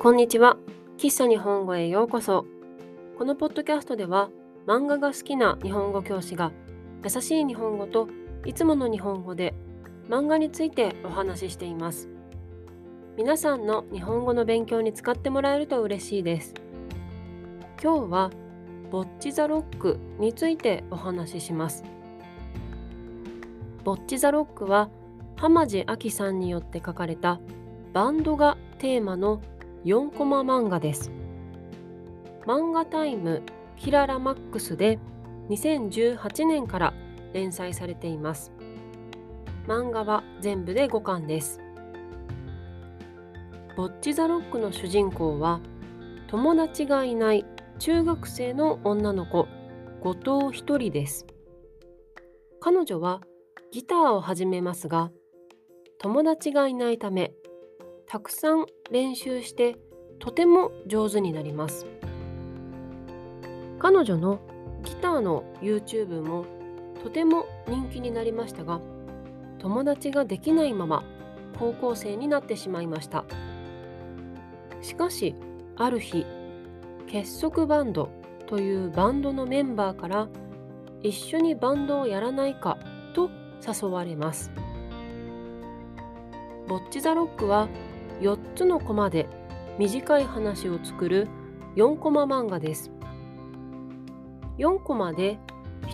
こんにちは。喫茶日本語へようこそ。このポッドキャストでは、漫画が好きな日本語教師が、優しい日本語といつもの日本語で漫画についてお話ししています。皆さんの日本語の勉強に使ってもらえると嬉しいです。今日は、ボッチ・ザ・ロックについてお話しします。ボッチ・ザ・ロックは、浜地亜紀さんによって書かれたバンドがテーマの4コマ漫画です。漫画タイムキララマックスで2018年から連載されています。漫画は全部で5巻です。ボッチ・ザ・ロックの主人公は友達がいない中学生の女の子後藤一人です。彼女はギターを始めますが友達がいないためたくさん練習してとても上手になります。彼女のギターの YouTube もとても人気になりましたが友達ができないまま高校生になってしまいました。しかしある日結束バンドというバンドのメンバーから一緒にバンドをやらないかと誘われます。ボッチ・ザ・ロックは4つのコマで短い話を作る4コマ漫画です。4コマで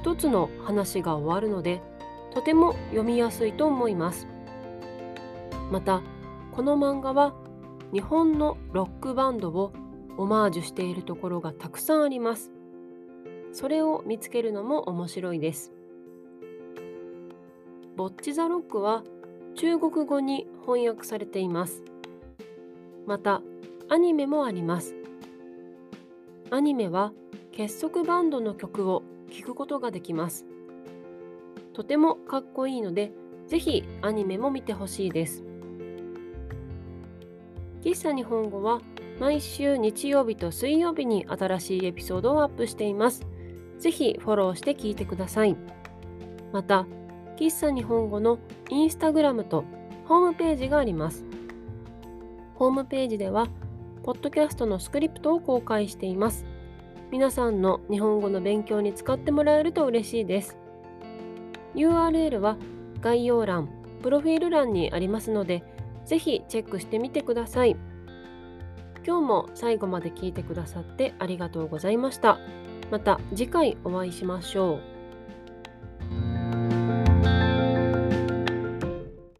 1つの話が終わるのでとても読みやすいと思います。またこの漫画は日本のロックバンドをオマージュしているところがたくさんあります。それを見つけるのも面白いです。ボッチ・ザ・ロックは中国語に翻訳されています。またアニメもあります。アニメは結束バンドの曲を聴くことができます。とてもかっこいいのでぜひアニメも見てほしいです。喫茶日本語は毎週日曜日と水曜日に新しいエピソードをアップしています。ぜひフォローして聞いてください。また喫茶日本語のインスタグラムとホームページがあります。ホームページでは、ポッドキャストのスクリプトを公開しています。皆さんの日本語の勉強に使ってもらえると嬉しいです。URL は概要欄、プロフィール欄にありますので、ぜひチェックしてみてください。今日も最後まで聞いてくださってありがとうございました。また次回お会いしましょう。